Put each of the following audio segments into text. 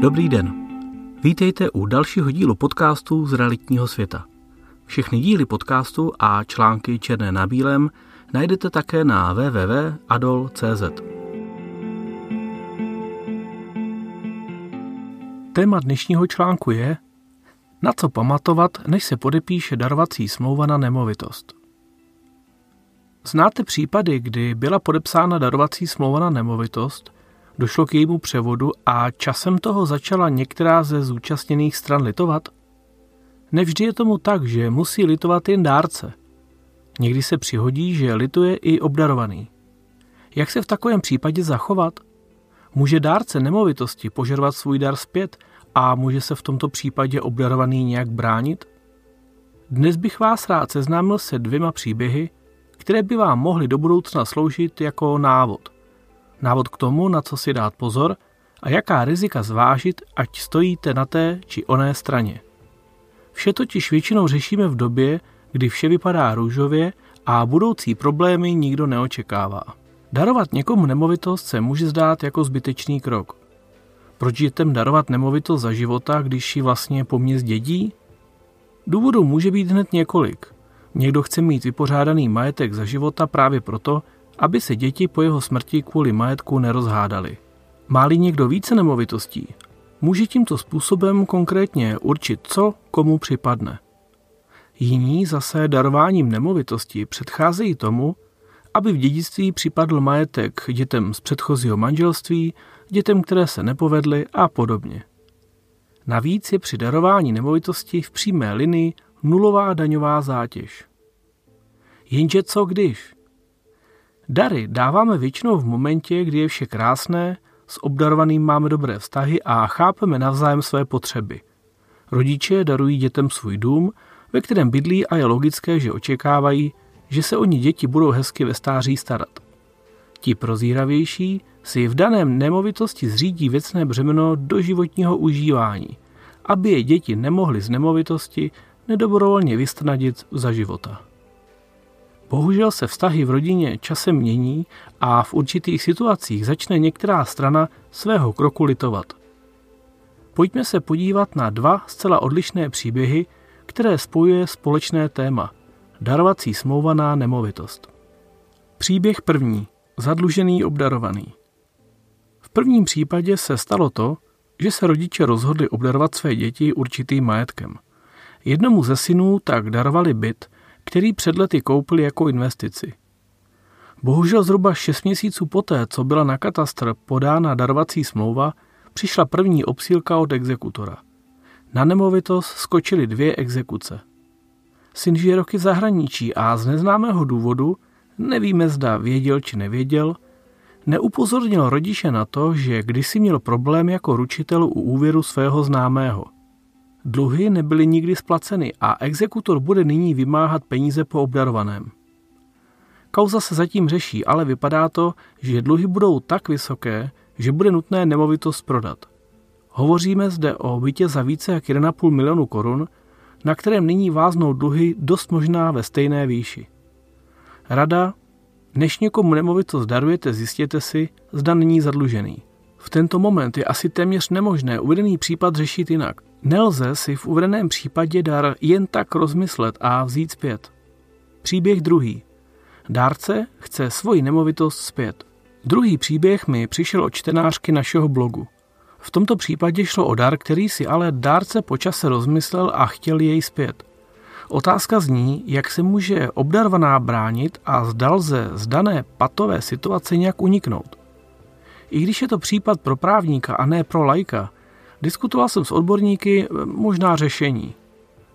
Dobrý den. Vítejte u dalšího dílu podcastu z realitního světa. Všechny díly podcastu a články černé na bílém najdete také na www.adol.cz. Téma dnešního článku je Na co pamatovat, než se podepíše darovací smlouva na nemovitost. Znáte případy, kdy byla podepsána darovací smlouva na nemovitost, došlo k jejímu převodu a časem toho začala některá ze zúčastněných stran litovat? Nevždy je tomu tak, že musí litovat jen dárce. Někdy se přihodí, že lituje i obdarovaný. Jak se v takovém případě zachovat? Může dárce nemovitosti požadovat svůj dar zpět a může se v tomto případě obdarovaný nějak bránit? Dnes bych vás rád seznámil se dvěma příběhy, které by vám mohly do budoucna sloužit jako návod. Návod k tomu, na co si dát pozor a jaká rizika zvážit, ať stojíte na té či oné straně. Vše totiž většinou řešíme v době, kdy vše vypadá růžově a budoucí problémy nikdo neočekává. Darovat někomu nemovitost se může zdát jako zbytečný krok. Proč dětem darovat nemovitost za života, když ji vlastně po mně zdědí? Důvodů může být hned několik. Někdo chce mít vypořádaný majetek za života právě proto, aby se děti po jeho smrti kvůli majetku nerozhádali. Máli někdo více nemovitostí, může tímto způsobem konkrétně určit, co komu připadne. Jiní zase darováním nemovitosti předcházejí tomu, aby v dědictví připadl majetek dětem z předchozího manželství, dětem, které se nepovedly a podobně. Navíc je při darování nemovitosti v přímé linii nulová daňová zátěž. Jenže co když? Dary dáváme většinou v momentě, kdy je vše krásné, s obdarovaným máme dobré vztahy a chápeme navzájem své potřeby. Rodiče darují dětem svůj dům, ve kterém bydlí a je logické, že očekávají, že se o ně děti budou hezky ve stáří starat. Ti prozíravější si v daném nemovitosti zřídí věcné břemeno do životního užívání, aby je děti nemohly z nemovitosti nedobrovolně vystnadit za života. Bohužel se vztahy v rodině časem mění a v určitých situacích začne některá strana svého kroku litovat. Pojďme se podívat na dva zcela odlišné příběhy, které spojuje společné téma – darovací smlouva na nemovitost. Příběh první. Zadlužený obdarovaný. V prvním případě se stalo to, že se rodiče rozhodli obdarovat své děti určitým majetkem. Jednomu ze synů tak darovali byt – který před lety koupili jako investici. Bohužel zhruba 6 měsíců poté, co byla na katastr podána darovací smlouva, přišla první obsílka od exekutora. Na nemovitost skočily dvě exekuce. Syn žije roky v zahraničí a z neznámého důvodu, nevíme zda věděl či nevěděl, neupozornil rodiče na to, že kdysi měl problém jako ručitel u úvěru svého známého – Dluhy nebyly nikdy splaceny a exekutor bude nyní vymáhat peníze po obdarovaném. Kauza se zatím řeší, ale vypadá to, že dluhy budou tak vysoké, že bude nutné nemovitost prodat. Hovoříme zde o bytě za více jak 1,5 milionu korun, na kterém nyní váznou dluhy dost možná ve stejné výši. Rada, než někomu nemovitost darujete, zjistěte si, zda není zadlužený. V tento moment je asi téměř nemožné uvedený případ řešit jinak. Nelze si v uvedeném případě dar jen tak rozmyslet a vzít zpět. Příběh druhý. Dárce chce svoji nemovitost zpět. Druhý příběh mi přišel od čtenářky našeho blogu. V tomto případě šlo o dar, který si ale dárce počase rozmyslel a chtěl jej zpět. Otázka zní, jak se může obdarvaná bránit a zda lze z dané patové situace nějak uniknout. I když je to případ pro právníka a ne pro lajka, diskutoval jsem s odborníky možná řešení.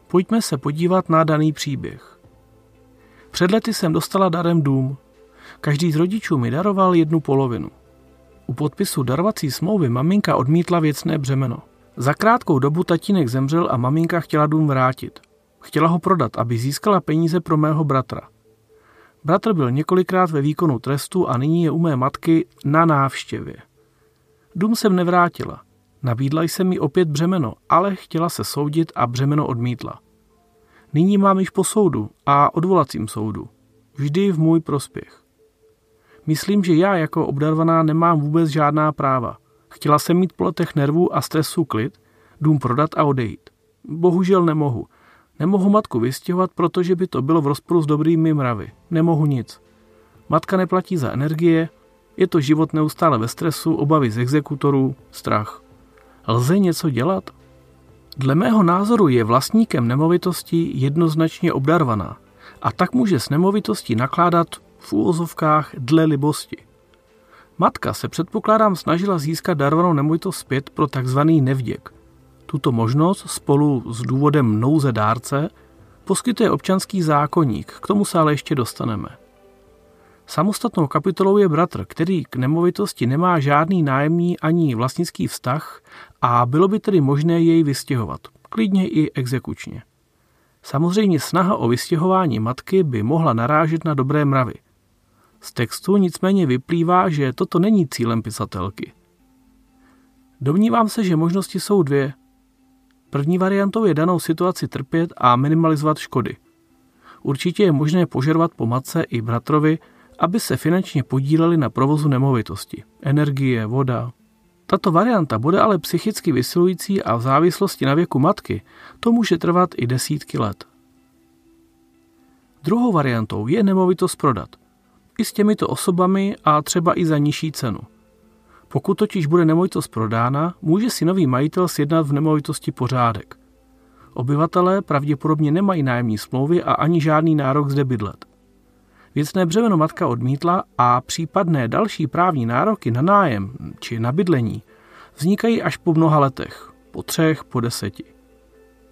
Pojďme se podívat na daný příběh. Před lety jsem dostala darem dům. Každý z rodičů mi daroval jednu polovinu. U podpisu darovací smlouvy maminka odmítla věcné břemeno. Za krátkou dobu tatínek zemřel a maminka chtěla dům vrátit. Chtěla ho prodat, aby získala peníze pro mého bratra. Bratr byl několikrát ve výkonu trestu a nyní je u mé matky na návštěvě. Dům jsem nevrátila. Nabídla jsem mi opět břemeno, ale chtěla se soudit a břemeno odmítla. Nyní mám již po soudu a odvolacím soudu. Vždy v můj prospěch. Myslím, že já jako obdarvaná nemám vůbec žádná práva. Chtěla jsem mít po letech nervů a stresu klid, dům prodat a odejít. Bohužel nemohu. Nemohu matku vystěhovat, protože by to bylo v rozporu s dobrými mravy. Nemohu nic. Matka neplatí za energie, je to život neustále ve stresu, obavy z exekutorů, strach. Lze něco dělat? Dle mého názoru je vlastníkem nemovitosti jednoznačně obdarvaná a tak může s nemovitostí nakládat v úvozovkách dle libosti. Matka se předpokládám snažila získat darovanou nemovitost zpět pro takzvaný nevděk. Tuto možnost spolu s důvodem nouze dárce poskytuje občanský zákonník, k tomu se ale ještě dostaneme. Samostatnou kapitolou je bratr, který k nemovitosti nemá žádný nájemní ani vlastnický vztah a bylo by tedy možné jej vystěhovat, klidně i exekučně. Samozřejmě snaha o vystěhování matky by mohla narážet na dobré mravy. Z textu nicméně vyplývá, že toto není cílem pisatelky. Domnívám se, že možnosti jsou dvě. První variantou je danou situaci trpět a minimalizovat škody. Určitě je možné požadovat po matce i bratrovi, aby se finančně podíleli na provozu nemovitosti. Energie, voda. Tato varianta bude ale psychicky vysilující a v závislosti na věku matky to může trvat i desítky let. Druhou variantou je nemovitost prodat. I s těmito osobami a třeba i za nižší cenu. Pokud totiž bude nemovitost prodána, může si nový majitel sjednat v nemovitosti pořádek. Obyvatelé pravděpodobně nemají nájemní smlouvy a ani žádný nárok zde bydlet. Věcné břemeno matka odmítla a případné další právní nároky na nájem či na bydlení vznikají až po mnoha letech, po třech, po deseti.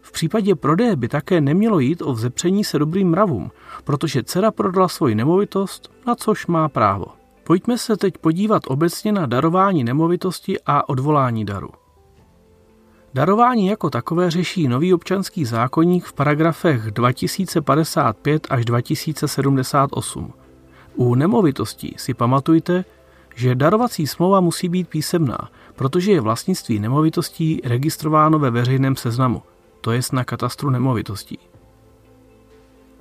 V případě prodeje by také nemělo jít o vzepření se dobrým mravům, protože dcera prodala svoji nemovitost, na což má právo. Pojďme se teď podívat obecně na darování nemovitosti a odvolání daru. Darování jako takové řeší nový občanský zákonník v paragrafech 2055 až 2078. U nemovitostí si pamatujte, že darovací smlouva musí být písemná, protože je vlastnictví nemovitostí registrováno ve veřejném seznamu, to jest na katastru nemovitostí.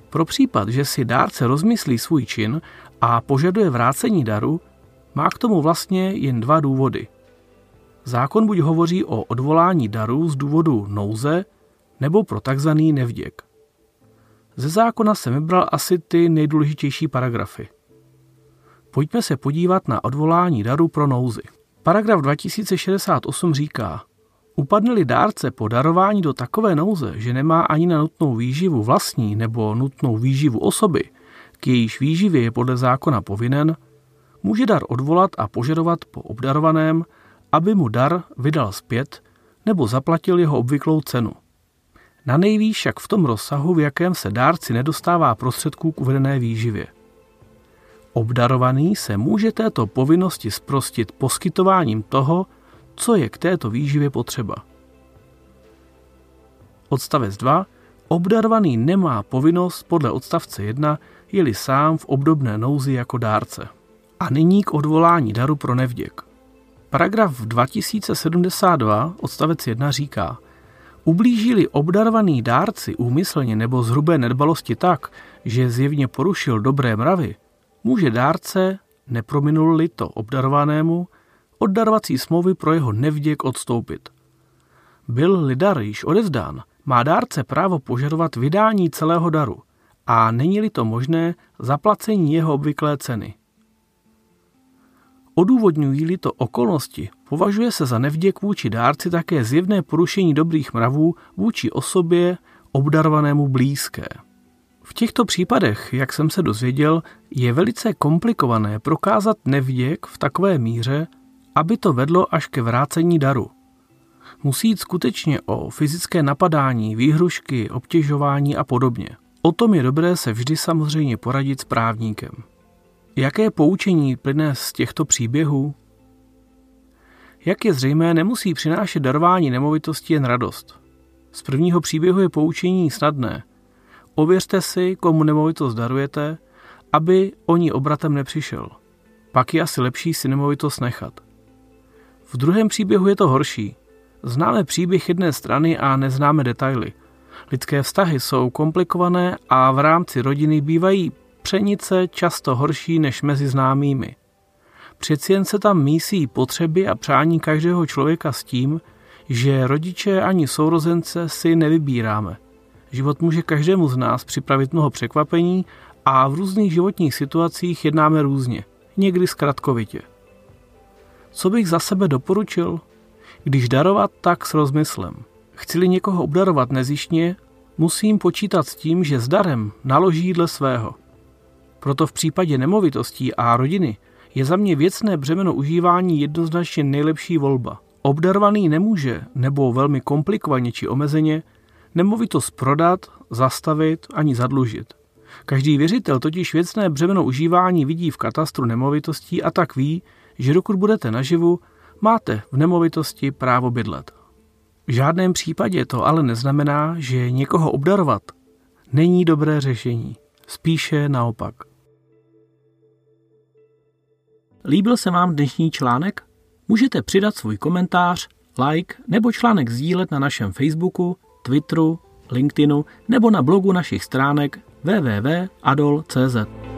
Pro případ, že si dárce rozmyslí svůj čin a požaduje vrácení daru, má k tomu vlastně jen dva důvody – Zákon buď hovoří o odvolání darů z důvodu nouze, nebo pro takzvaný nevděk. Ze zákona jsem vybral asi ty nejdůležitější paragrafy. Pojďme se podívat na odvolání daru pro nouzy. Paragraf 2068 říká, upadne-li dárce po darování do takové nouze, že nemá ani na nutnou výživu vlastní nebo nutnou výživu osoby, k jejíž výživě je podle zákona povinen, může dar odvolat a požadovat po obdarovaném, aby mu dar vydal zpět nebo zaplatil jeho obvyklou cenu. Na nejvýš však v tom rozsahu, v jakém se dárci nedostává prostředků k uvedené výživě. Obdarovaný se může této povinnosti sprostit poskytováním toho, co je k této výživě potřeba. Odstavec 2. Obdarovaný nemá povinnost podle odstavce 1, je-li sám v obdobné nouzi jako dárce. A nyní k odvolání daru pro nevděk. Paragraf 2072 odstavec 1 říká, Ublížili obdarovaný dárci úmyslně nebo z hrubé nedbalosti tak, že zjevně porušil dobré mravy, může dárce, neprominul-li to obdarovanému, od darovací smlouvy pro jeho nevděk odstoupit. Byl-li dar již odevzdán, má dárce právo požadovat vydání celého daru a není-li to možné, zaplacení jeho obvyklé ceny. Odůvodňují-li to okolnosti, považuje se za nevděk vůči dárci také zjevné porušení dobrých mravů vůči osobě obdarovanému blízké. V těchto případech, jak jsem se dozvěděl, je velice komplikované prokázat nevděk v takové míře, aby to vedlo až ke vrácení daru. Musí jít skutečně o fyzické napadání, výhrušky, obtěžování a podobně. O tom je dobré se vždy samozřejmě poradit s právníkem. Jaké poučení plyne z těchto příběhů? Jak je zřejmé, nemusí přinášet darování nemovitosti jen radost. Z prvního příběhu je poučení snadné. Ověřte si, komu nemovitost darujete, aby o ní obratem nepřišel. Pak je asi lepší si nemovitost nechat. V druhém příběhu je to horší. Známe příběh jedné strany a neznáme detaily. Lidské vztahy jsou komplikované a v rámci rodiny bývají pšenice často horší než mezi známými. Přeci jen se tam mísí potřeby a přání každého člověka s tím, že rodiče ani sourozence si nevybíráme. Život může každému z nás připravit mnoho překvapení a v různých životních situacích jednáme různě, někdy zkratkovitě. Co bych za sebe doporučil? Když darovat, tak s rozmyslem. Chci-li někoho obdarovat nezištně, musím počítat s tím, že s darem naloží dle svého. Proto v případě nemovitostí a rodiny je za mě věcné břemeno užívání jednoznačně nejlepší volba. Obdarovaný nemůže, nebo velmi komplikovaně či omezeně, nemovitost prodat, zastavit ani zadlužit. Každý věřitel totiž věcné břemeno užívání vidí v katastru nemovitostí a tak ví, že dokud budete naživu, máte v nemovitosti právo bydlet. V žádném případě to ale neznamená, že někoho obdarovat není dobré řešení. Spíše naopak. Líbil se vám dnešní článek? Můžete přidat svůj komentář, like nebo článek sdílet na našem Facebooku, Twitteru, LinkedInu nebo na blogu našich stránek www.adol.cz.